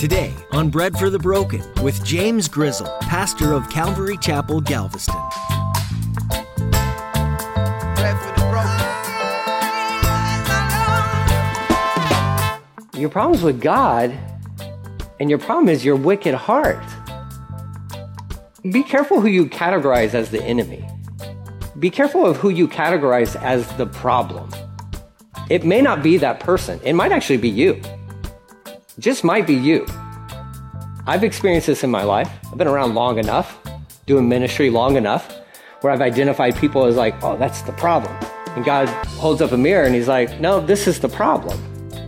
Today on Bread for the Broken with James Grizzle, pastor of Calvary Chapel, Galveston. Your problem's with God, and your problem is your wicked heart. Be careful who you categorize as the enemy. Be careful of who you categorize as the problem. It may not be that person, it might actually be you just might be you. I've experienced this in my life. I've been around long enough, doing ministry long enough, where I've identified people as like, oh, that's the problem. And God holds up a mirror and he's like, no, this is the problem.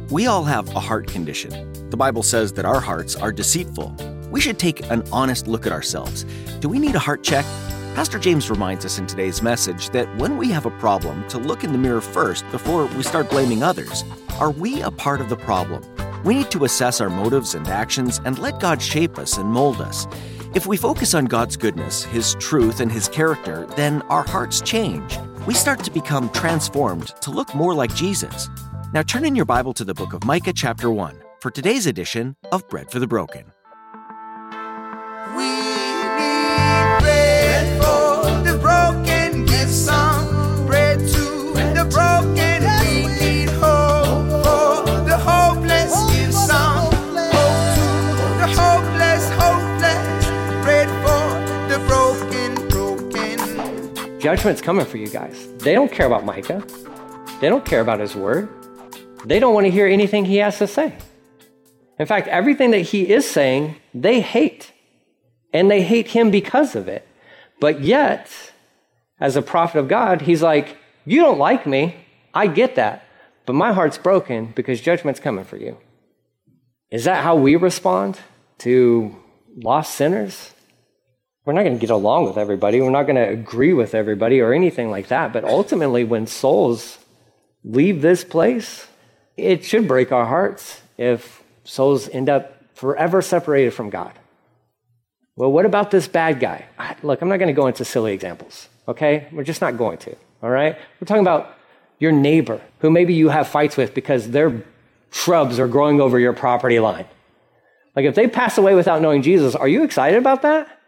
We all have a heart condition. The Bible says that our hearts are deceitful. We should take an honest look at ourselves. Do we need a heart check? Pastor James reminds us in today's message that when we have a problem, to look in the mirror first before we start blaming others. Are we a part of the problem? We need to assess our motives and actions and let God shape us and mold us. If we focus on God's goodness, His truth, and His character, then our hearts change. We start to become transformed to look more like Jesus. Now turn in your Bible to the book of Micah, chapter 1, for today's edition of Bread for the Broken. Judgment's coming for you guys. They don't care about Micah. They don't care about his word. They don't want to hear anything he has to say. In fact, everything that he is saying, they hate. And they hate him because of it. But yet, as a prophet of God, he's like, You don't like me. I get that. But my heart's broken because judgment's coming for you. Is that how we respond to lost sinners? We're not going to get along with everybody. We're not going to agree with everybody or anything like that. But ultimately, when souls leave this place, it should break our hearts if souls end up forever separated from God. Well, what about this bad guy? Look, I'm not going to go into silly examples, okay? We're just not going to, all right? We're talking about your neighbor who maybe you have fights with because their shrubs are growing over your property line. Like if they pass away without knowing Jesus, are you excited about that?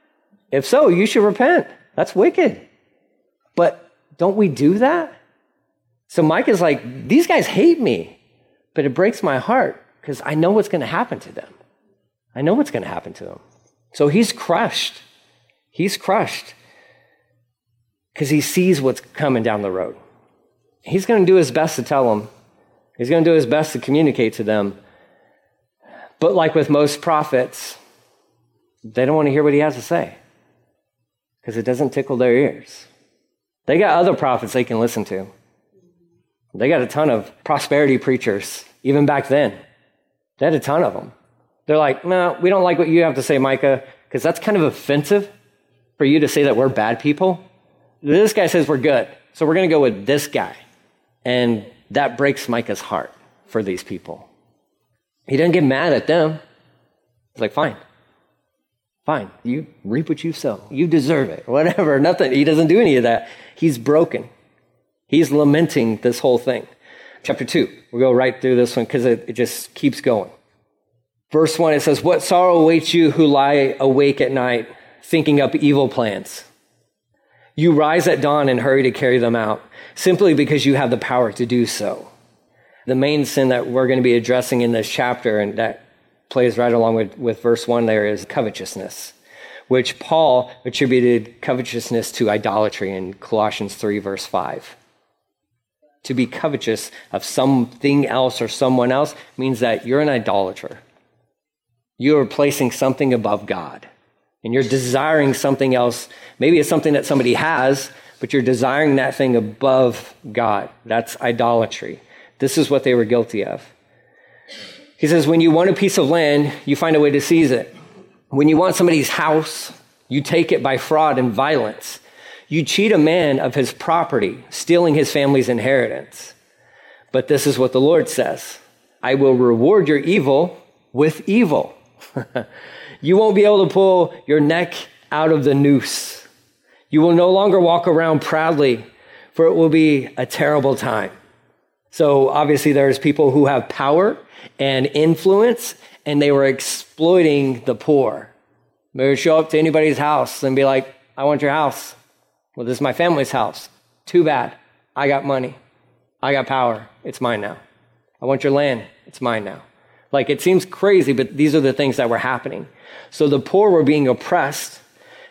If so, you should repent. That's wicked. But don't we do that? So Micah is like, these guys hate me, but it breaks my heart because I know what's going to happen to them. I know what's going to happen to them. So he's crushed. He's crushed because he sees what's coming down the road. He's going to do his best to tell them, he's going to do his best to communicate to them. But like with most prophets, they don't want to hear what he has to say because it doesn't tickle their ears. They got other prophets they can listen to. They got a ton of prosperity preachers, even back then. They had a ton of them. They're like, no, we don't like what you have to say, Micah, because that's kind of offensive for you to say that we're bad people. This guy says we're good, so we're going to go with this guy. And that breaks Micah's heart for these people. He doesn't get mad at them. He's like, fine, Fine, you reap what you sow. You deserve it, whatever. Nothing. He doesn't do any of that. He's broken. He's lamenting this whole thing. Chapter 2, we'll go right through this one because it, it just keeps going. Verse 1, it says, What sorrow awaits you who lie awake at night, thinking up evil plans? You rise at dawn and hurry to carry them out, simply because you have the power to do so. The main sin that we're going to be addressing in this chapter, and that plays right along with, with verse 1 there is covetousness, which Paul attributed covetousness to idolatry in Colossians 3, verse 5. To be covetous of something else or someone else means that you're an idolater. You are placing something above God. And you're desiring something else. Maybe it's something that somebody has, but you're desiring that thing above God. That's idolatry. This is what they were guilty of. He says, when you want a piece of land, you find a way to seize it. When you want somebody's house, you take it by fraud and violence. You cheat a man of his property, stealing his family's inheritance. But this is what the Lord says I will reward your evil with evil. you won't be able to pull your neck out of the noose. You will no longer walk around proudly, for it will be a terrible time. So obviously, there's people who have power and influence, and they were exploiting the poor. They would show up to anybody's house and be like, I want your house. Well, this is my family's house. Too bad. I got money. I got power. It's mine now. I want your land. It's mine now. Like it seems crazy, but these are the things that were happening. So the poor were being oppressed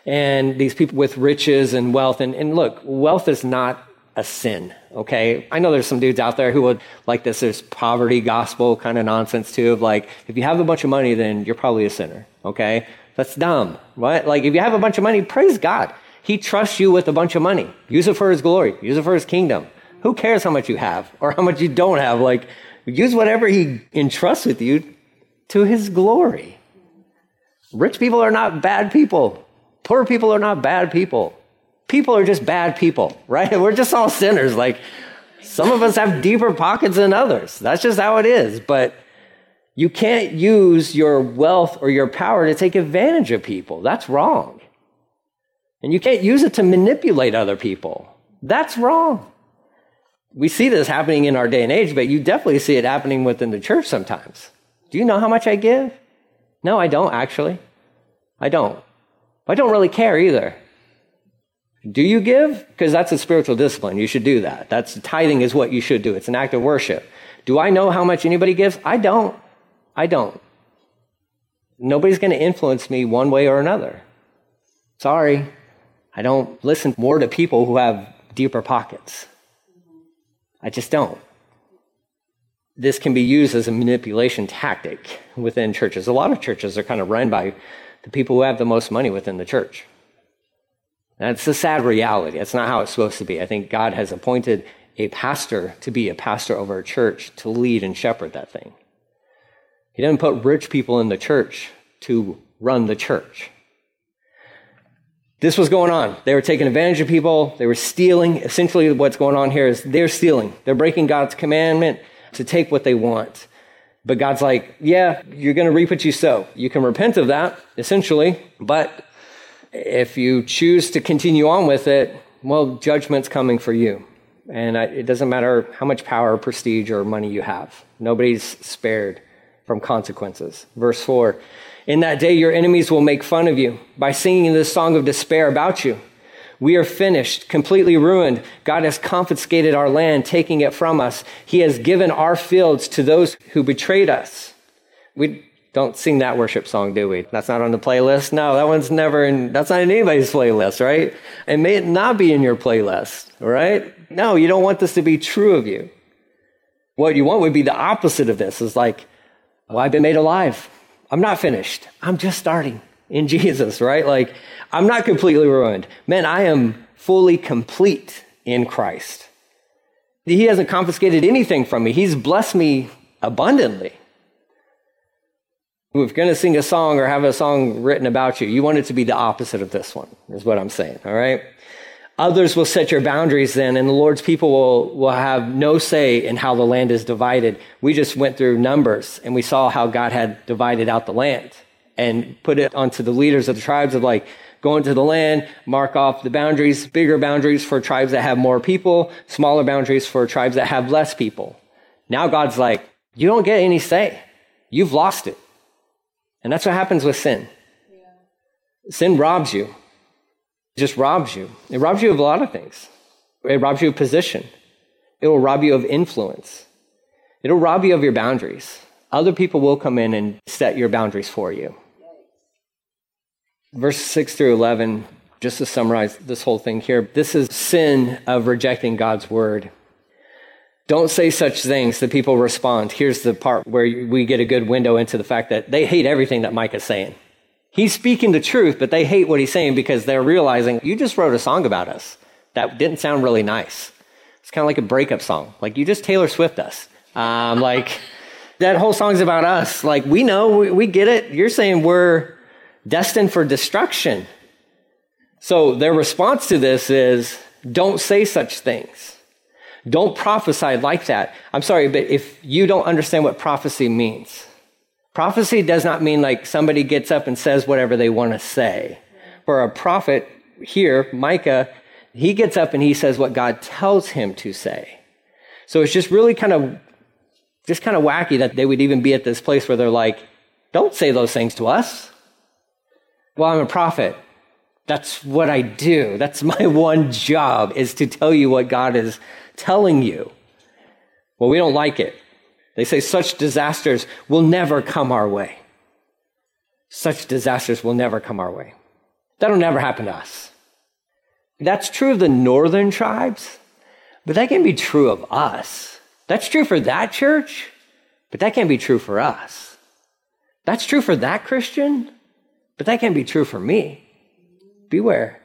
and these people with riches and wealth. And, and look, wealth is not a sin, okay? I know there's some dudes out there who would like this, there's poverty gospel kind of nonsense too, of like, if you have a bunch of money, then you're probably a sinner, okay? That's dumb, right? Like, if you have a bunch of money, praise God. He trusts you with a bunch of money. Use it for his glory, use it for his kingdom. Who cares how much you have or how much you don't have? Like, use whatever he entrusts with you to his glory. Rich people are not bad people. Poor people are not bad people. People are just bad people, right? We're just all sinners. Like, some of us have deeper pockets than others. That's just how it is. But you can't use your wealth or your power to take advantage of people. That's wrong. And you can't use it to manipulate other people. That's wrong. We see this happening in our day and age, but you definitely see it happening within the church sometimes. Do you know how much I give? No, I don't actually. I don't. I don't really care either. Do you give? Because that's a spiritual discipline. You should do that. That's tithing is what you should do. It's an act of worship. Do I know how much anybody gives? I don't. I don't. Nobody's going to influence me one way or another. Sorry. I don't listen more to people who have deeper pockets. I just don't. This can be used as a manipulation tactic within churches. A lot of churches are kind of run by the people who have the most money within the church. That's a sad reality. That's not how it's supposed to be. I think God has appointed a pastor to be a pastor over a church to lead and shepherd that thing. He didn't put rich people in the church to run the church. This was going on. They were taking advantage of people. They were stealing. Essentially, what's going on here is they're stealing. They're breaking God's commandment to take what they want. But God's like, yeah, you're going to reap what you sow. You can repent of that, essentially. But if you choose to continue on with it, well, judgment's coming for you. And it doesn't matter how much power, prestige, or money you have. Nobody's spared from consequences. Verse 4 In that day, your enemies will make fun of you by singing this song of despair about you. We are finished, completely ruined. God has confiscated our land, taking it from us. He has given our fields to those who betrayed us. We don't sing that worship song, do we? That's not on the playlist. No, that one's never in, that's not in anybody's playlist, right? And may it not be in your playlist, right? No, you don't want this to be true of you. What you want would be the opposite of this. Is like, well, I've been made alive. I'm not finished. I'm just starting in Jesus, right? Like, I'm not completely ruined. Man, I am fully complete in Christ. He hasn't confiscated anything from me. He's blessed me abundantly. You're going to sing a song or have a song written about you, you want it to be the opposite of this one, is what I'm saying, all right? Others will set your boundaries then, and the Lord's people will, will have no say in how the land is divided. We just went through Numbers and we saw how God had divided out the land and put it onto the leaders of the tribes of like, go into the land, mark off the boundaries, bigger boundaries for tribes that have more people, smaller boundaries for tribes that have less people. Now God's like, you don't get any say. You've lost it. And that's what happens with sin. Yeah. Sin robs you. It just robs you. It robs you of a lot of things. It robs you of position. It will rob you of influence. It'll rob you of your boundaries. Other people will come in and set your boundaries for you. Verse 6 through 11, just to summarize this whole thing here, this is sin of rejecting God's word. Don't say such things The people respond. Here's the part where we get a good window into the fact that they hate everything that Micah's saying. He's speaking the truth, but they hate what he's saying because they're realizing you just wrote a song about us that didn't sound really nice. It's kind of like a breakup song. Like you just Taylor Swift us. Um, like that whole song's about us. Like we know, we, we get it. You're saying we're destined for destruction. So their response to this is don't say such things. Don't prophesy like that. I'm sorry, but if you don't understand what prophecy means, Prophecy does not mean like somebody gets up and says whatever they want to say. For a prophet here, Micah, he gets up and he says what God tells him to say. So it's just really kind of, just kind of wacky that they would even be at this place where they're like, Don't say those things to us. Well, I'm a prophet. That's what I do. That's my one job is to tell you what God is telling you. Well, we don't like it. They say such disasters will never come our way. Such disasters will never come our way. That'll never happen to us. That's true of the northern tribes, but that can be true of us. That's true for that church, but that can't be true for us. That's true for that Christian, but that can't be true for me. Beware.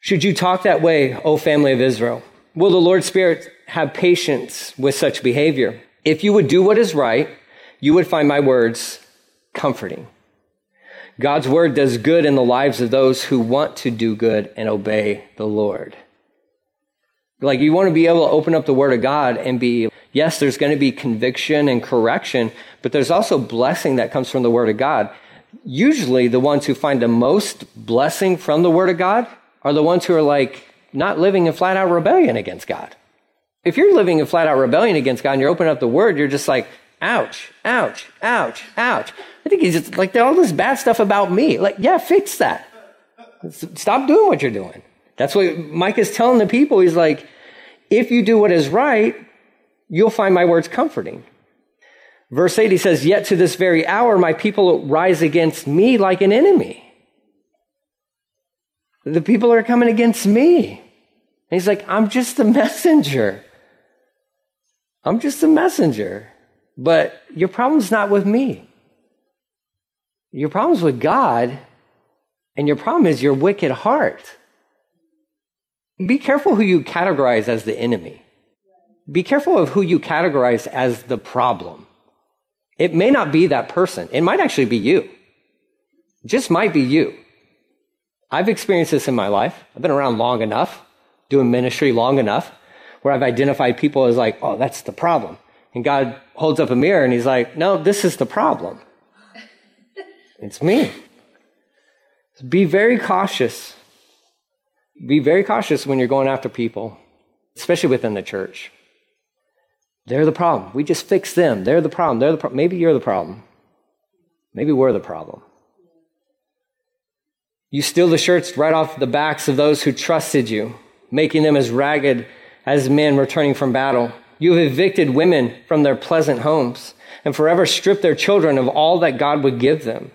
Should you talk that way, O family of Israel? Will the Lord Spirit have patience with such behavior? If you would do what is right, you would find my words comforting. God's word does good in the lives of those who want to do good and obey the Lord. Like you want to be able to open up the word of God and be, yes, there's going to be conviction and correction, but there's also blessing that comes from the word of God. Usually the ones who find the most blessing from the word of God are the ones who are like not living in flat out rebellion against God. If you're living in flat out rebellion against God and you're opening up the word, you're just like, ouch, ouch, ouch, ouch. I think he's just like, all this bad stuff about me. Like, yeah, fix that. Stop doing what you're doing. That's what Micah is telling the people. He's like, if you do what is right, you'll find my words comforting. Verse 8, he says, Yet to this very hour, my people rise against me like an enemy. The people are coming against me. And he's like, I'm just a messenger. I'm just a messenger. But your problem's not with me. Your problem's with God, and your problem is your wicked heart. Be careful who you categorize as the enemy. Be careful of who you categorize as the problem. It may not be that person. It might actually be you. Just might be you. I've experienced this in my life. I've been around long enough, doing ministry long enough, where I've identified people as like, oh, that's the problem. And God holds up a mirror and he's like, no, this is the problem. It's me. Be very cautious. Be very cautious when you're going after people, especially within the church. They're the problem. We just fix them. They're the problem. They're the. Maybe you're the problem. Maybe we're the problem. You steal the shirts right off the backs of those who trusted you, making them as ragged as men returning from battle. You have evicted women from their pleasant homes and forever stripped their children of all that God would give them.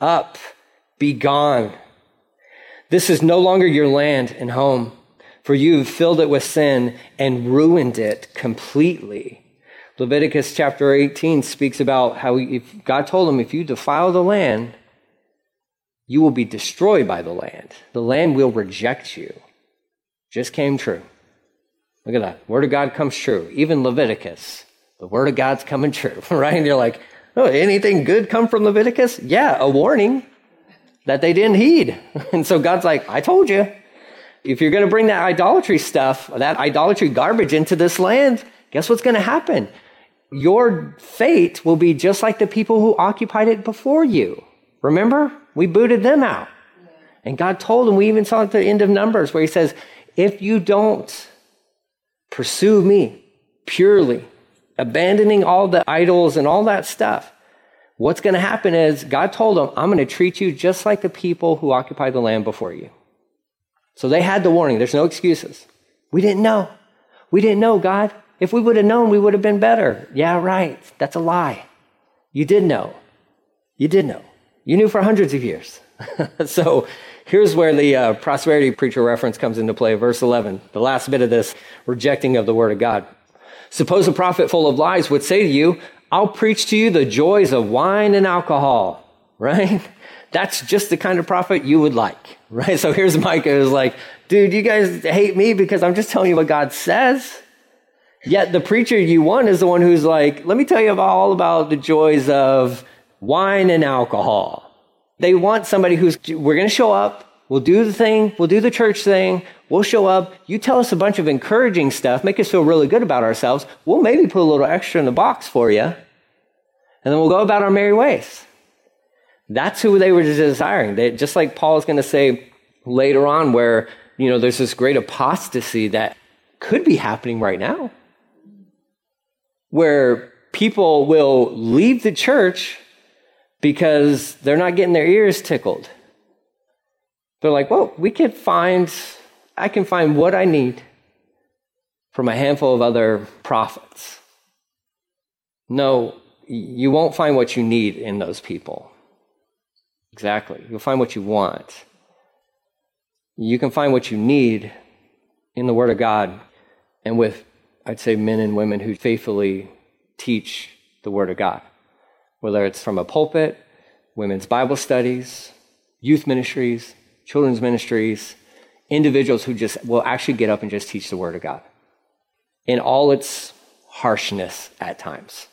Up, be gone. This is no longer your land and home, for you have filled it with sin and ruined it completely. Leviticus chapter 18 speaks about how if God told them, if you defile the land, you will be destroyed by the land. The land will reject you. Just came true. Look at that. Word of God comes true. Even Leviticus, the word of God's coming true, right? And you're like, oh, anything good come from Leviticus? Yeah, a warning that they didn't heed. And so God's like, I told you. If you're going to bring that idolatry stuff, that idolatry garbage into this land, guess what's going to happen? Your fate will be just like the people who occupied it before you. Remember? We booted them out. And God told them, we even saw at the end of Numbers where he says, if you don't Pursue me purely, abandoning all the idols and all that stuff. What's going to happen is God told them, I'm going to treat you just like the people who occupied the land before you. So they had the warning. There's no excuses. We didn't know. We didn't know, God. If we would have known, we would have been better. Yeah, right. That's a lie. You did know. You did know. You knew for hundreds of years. so Here's where the uh, prosperity preacher reference comes into play, verse 11, the last bit of this rejecting of the word of God. Suppose a prophet full of lies would say to you, I'll preach to you the joys of wine and alcohol, right? That's just the kind of prophet you would like, right? So here's Micah who's like, dude, you guys hate me because I'm just telling you what God says. Yet the preacher you want is the one who's like, let me tell you all about the joys of wine and alcohol. They want somebody who's, we're going to show up. We'll do the thing. We'll do the church thing. We'll show up. You tell us a bunch of encouraging stuff, make us feel really good about ourselves. We'll maybe put a little extra in the box for you. And then we'll go about our merry ways. That's who they were desiring. They, just like Paul is going to say later on, where, you know, there's this great apostasy that could be happening right now. Where people will leave the church because they're not getting their ears tickled. They're like, well, we can find, I can find what I need from a handful of other prophets. No, you won't find what you need in those people. Exactly. You'll find what you want. You can find what you need in the Word of God and with, I'd say, men and women who faithfully teach the Word of God, whether it's from a pulpit, women's Bible studies, youth ministries, children's ministries, individuals who just will actually get up and just teach the Word of God in all its harshness at times.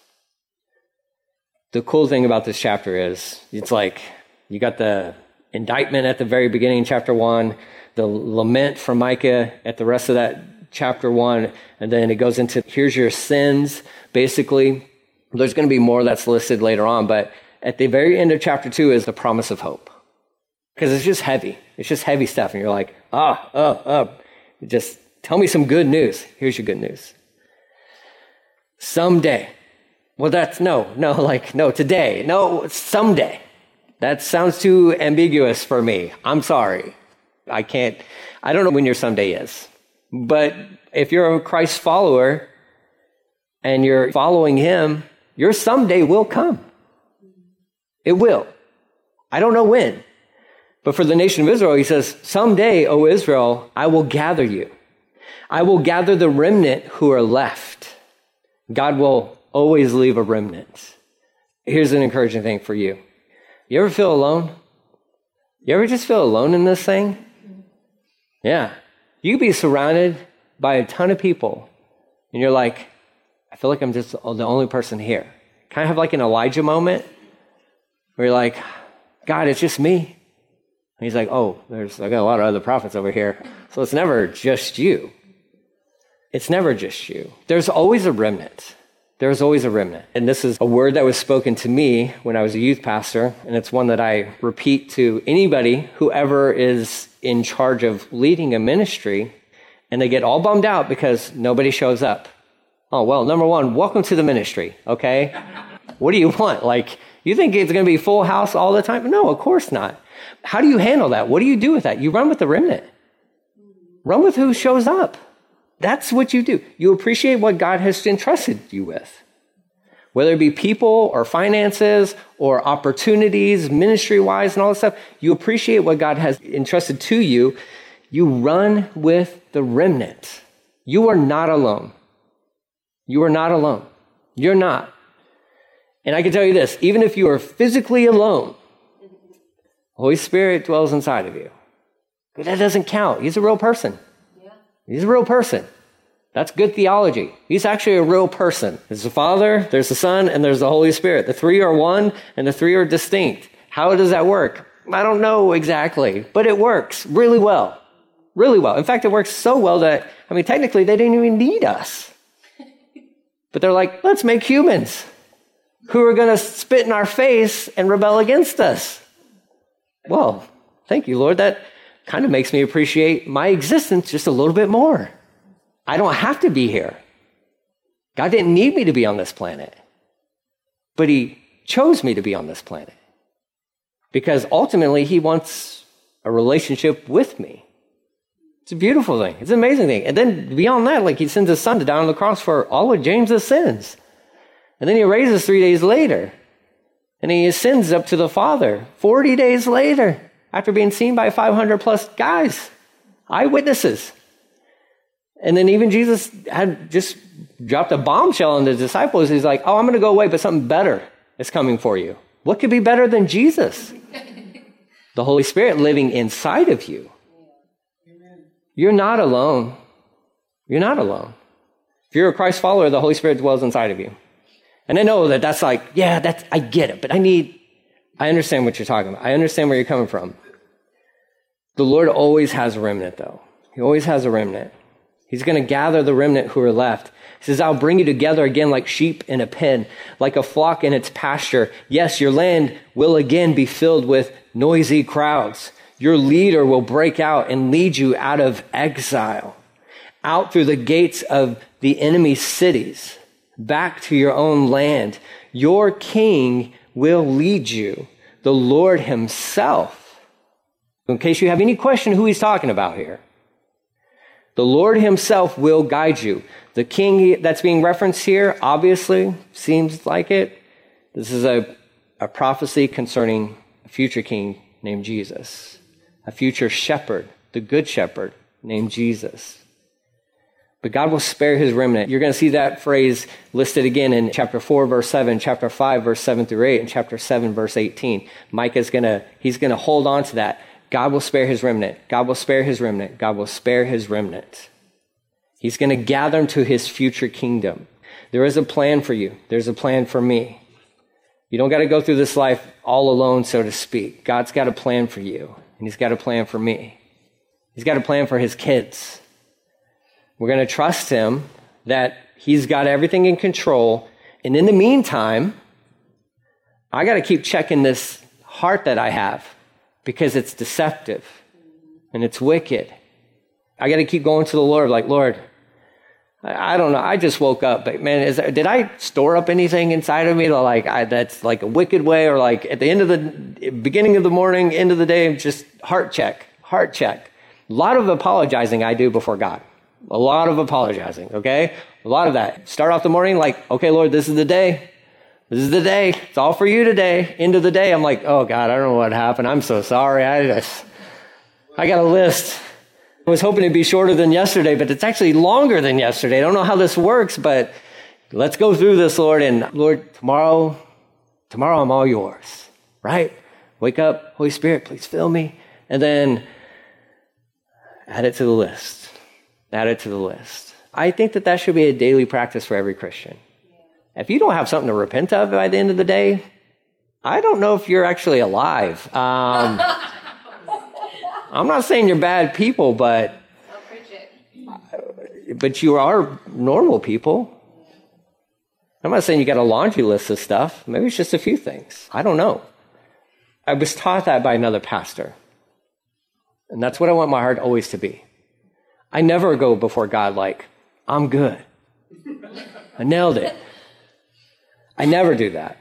The cool thing about this chapter is it's like you got the indictment at the very beginning, chapter one, the lament from Micah at the rest of that chapter one, and then it goes into here's your sins, basically. There's going to be more that's listed later on, but at the very end of chapter two is the promise of hope. Because it's just heavy. It's just heavy stuff. And you're like, ah, oh, oh. Just tell me some good news. Here's your good news. Someday. Well, that's no, no, like, no, today. No, someday. That sounds too ambiguous for me. I'm sorry. I can't, I don't know when your someday is. But if you're a Christ follower and you're following him, your someday will come. It will. I don't know when. But for the nation of Israel, he says, Someday, O Israel, I will gather you. I will gather the remnant who are left. God will always leave a remnant. Here's an encouraging thing for you. You ever feel alone? You ever just feel alone in this thing? Yeah. You be surrounded by a ton of people, and you're like, feel like I'm just the only person here. Kind of have like an Elijah moment where you're like, God, it's just me. And he's like, oh, there's I got a lot of other prophets over here. So it's never just you. It's never just you. There's always a remnant. There's always a remnant. And this is a word that was spoken to me when I was a youth pastor, and it's one that I repeat to anybody, whoever is in charge of leading a ministry, and they get all bummed out because nobody shows up. Oh, well, number one, welcome to the ministry, okay? what do you want? Like, you think it's going to be full house all the time? No, of course not. How do you handle that? What do you do with that? You run with the remnant. Run with who shows up. That's what you do. You appreciate what God has entrusted you with. Whether it be people or finances or opportunities, ministry wise, and all this stuff, you appreciate what God has entrusted to you. You run with the remnant. You are not alone. You are not alone. You're not. And I can tell you this even if you are physically alone, Holy Spirit dwells inside of you. But that doesn't count. He's a real person. Yeah. He's a real person. That's good theology. He's actually a real person. There's the Father, there's the Son, and there's the Holy Spirit. The three are one, and the three are distinct. How does that work? I don't know exactly, but it works really well. Really well. In fact, it works so well that, I mean, technically, they didn't even need us. But they're like, let's make humans who are going to spit in our face and rebel against us. Well, thank you, Lord. That kind of makes me appreciate my existence just a little bit more. I don't have to be here. God didn't need me to be on this planet, but He chose me to be on this planet because ultimately He wants a relationship with me. It's a beautiful thing. It's an amazing thing. And then beyond that, like He sends His Son to die on the cross for all of James's sins. And then he raises three days later. And he ascends up to the Father 40 days later after being seen by 500 plus guys, eyewitnesses. And then even Jesus had just dropped a bombshell on the disciples. He's like, Oh, I'm going to go away, but something better is coming for you. What could be better than Jesus? the Holy Spirit living inside of you. You're not alone. You're not alone. If you're a Christ follower, the Holy Spirit dwells inside of you. And I know that that's like, yeah, that's, I get it, but I need, I understand what you're talking about. I understand where you're coming from. The Lord always has a remnant, though. He always has a remnant. He's going to gather the remnant who are left. He says, I'll bring you together again like sheep in a pen, like a flock in its pasture. Yes, your land will again be filled with noisy crowds. Your leader will break out and lead you out of exile, out through the gates of the enemy cities. back to your own land. Your king will lead you, the Lord himself. In case you have any question who he's talking about here. The Lord himself will guide you. The king that's being referenced here, obviously, seems like it. This is a, a prophecy concerning a future king named Jesus, a future shepherd, the good shepherd named Jesus. But God will spare his remnant. You're going to see that phrase listed again in chapter 4, verse 7, chapter 5, verse 7 through 8, and chapter 7, verse 18. Micah's going to, he's going to hold on to that. God will spare his remnant. God will spare his remnant. God will spare his remnant. He's going to gather them to his future kingdom. There is a plan for you. There's a plan for me. You don't got to go through this life all alone, so to speak. God's got a plan for you, and he's got a plan for me. He's got a plan for his kids. We're going to trust him that he's got everything in control. And in the meantime, I got to keep checking this heart that I have because it's deceptive and it's wicked. I got to keep going to the Lord, like, Lord, I, I don't know. I just woke up, but man, is there, did I store up anything inside of me to like I, that's like a wicked way, or like at the end of the beginning of the morning, end of the day, just heart check, heart check. A lot of apologizing I do before God. A lot of apologizing, okay? A lot of that. Start off the morning like, okay, Lord, this is the day. This is the day. It's all for you today. End of the day, I'm like, oh God, I don't know what happened. I'm so sorry. I just, I got a list. I was hoping it'd be shorter than yesterday, but it's actually longer than yesterday. I don't know how this works, but let's go through this, Lord. And Lord, tomorrow, tomorrow I'm all yours, right? Wake up, Holy Spirit, please fill me. And then add it to the list add it to the list. I think that that should be a daily practice for every Christian. If you don't have something to repent of by the end of the day, I don't know if you're actually alive. Um, I'm not saying you're bad people, but but you are normal people. I'm not saying you got a laundry list of stuff. Maybe it's just a few things. I don't know. I was taught that by another pastor. And that's what I want my heart always to be. I never go before God like, I'm good. I nailed it. I never do that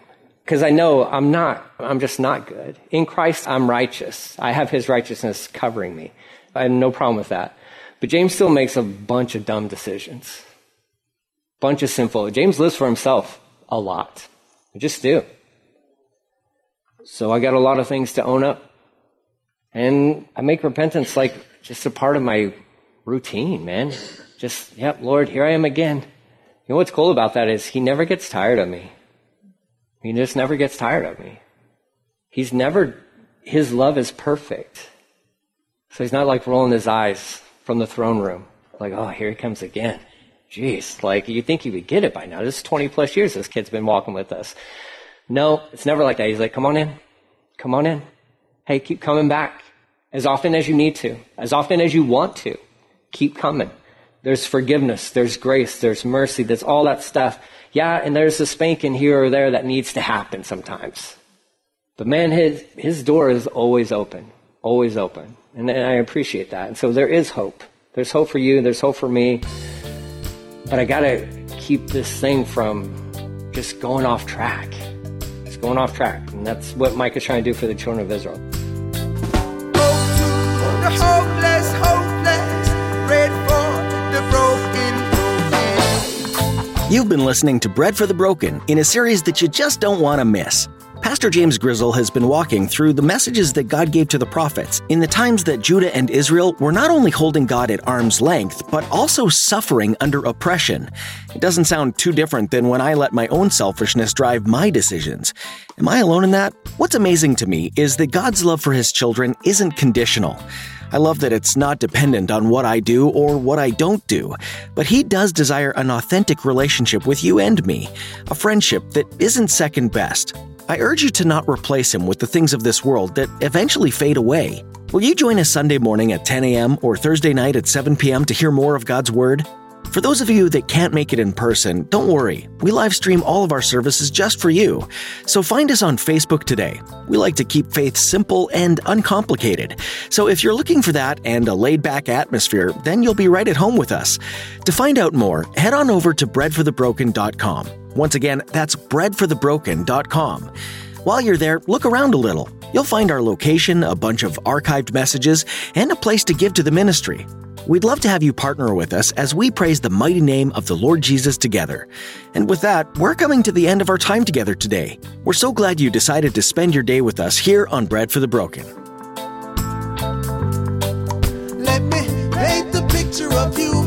because I know I'm not, I'm just not good. In Christ, I'm righteous. I have his righteousness covering me. I have no problem with that. But James still makes a bunch of dumb decisions. Bunch of sinful. James lives for himself a lot. I just do. So I got a lot of things to own up. And I make repentance like just a part of my routine, man. Just, yep, Lord, here I am again. You know what's cool about that is he never gets tired of me. He just never gets tired of me. He's never, his love is perfect. So he's not like rolling his eyes from the throne room. Like, oh, here he comes again. Jeez, like you'd think he would get it by now. This is 20 plus years this kid's been walking with us. No, it's never like that. He's like, come on in. Come on in. Hey, keep coming back as often as you need to, as often as you want to. Keep coming. There's forgiveness, there's grace, there's mercy, there's all that stuff. Yeah, and there's a spanking here or there that needs to happen sometimes. But man, his, his door is always open, always open. And, and I appreciate that. And so there is hope. There's hope for you, there's hope for me. But I gotta keep this thing from just going off track. It's going off track. And that's what Micah is trying to do for the children of Israel. You've been listening to Bread for the Broken in a series that you just don't want to miss. Pastor James Grizzle has been walking through the messages that God gave to the prophets in the times that Judah and Israel were not only holding God at arm's length, but also suffering under oppression. It doesn't sound too different than when I let my own selfishness drive my decisions. Am I alone in that? What's amazing to me is that God's love for his children isn't conditional. I love that it's not dependent on what I do or what I don't do, but He does desire an authentic relationship with you and me, a friendship that isn't second best. I urge you to not replace Him with the things of this world that eventually fade away. Will you join us Sunday morning at 10 a.m. or Thursday night at 7 p.m. to hear more of God's Word? For those of you that can't make it in person, don't worry. We live stream all of our services just for you. So find us on Facebook today. We like to keep faith simple and uncomplicated. So if you're looking for that and a laid back atmosphere, then you'll be right at home with us. To find out more, head on over to breadforthebroken.com. Once again, that's breadforthebroken.com. While you're there, look around a little. You'll find our location, a bunch of archived messages, and a place to give to the ministry. We'd love to have you partner with us as we praise the mighty name of the Lord Jesus together. And with that, we're coming to the end of our time together today. We're so glad you decided to spend your day with us here on Bread for the Broken. Let me paint the picture of you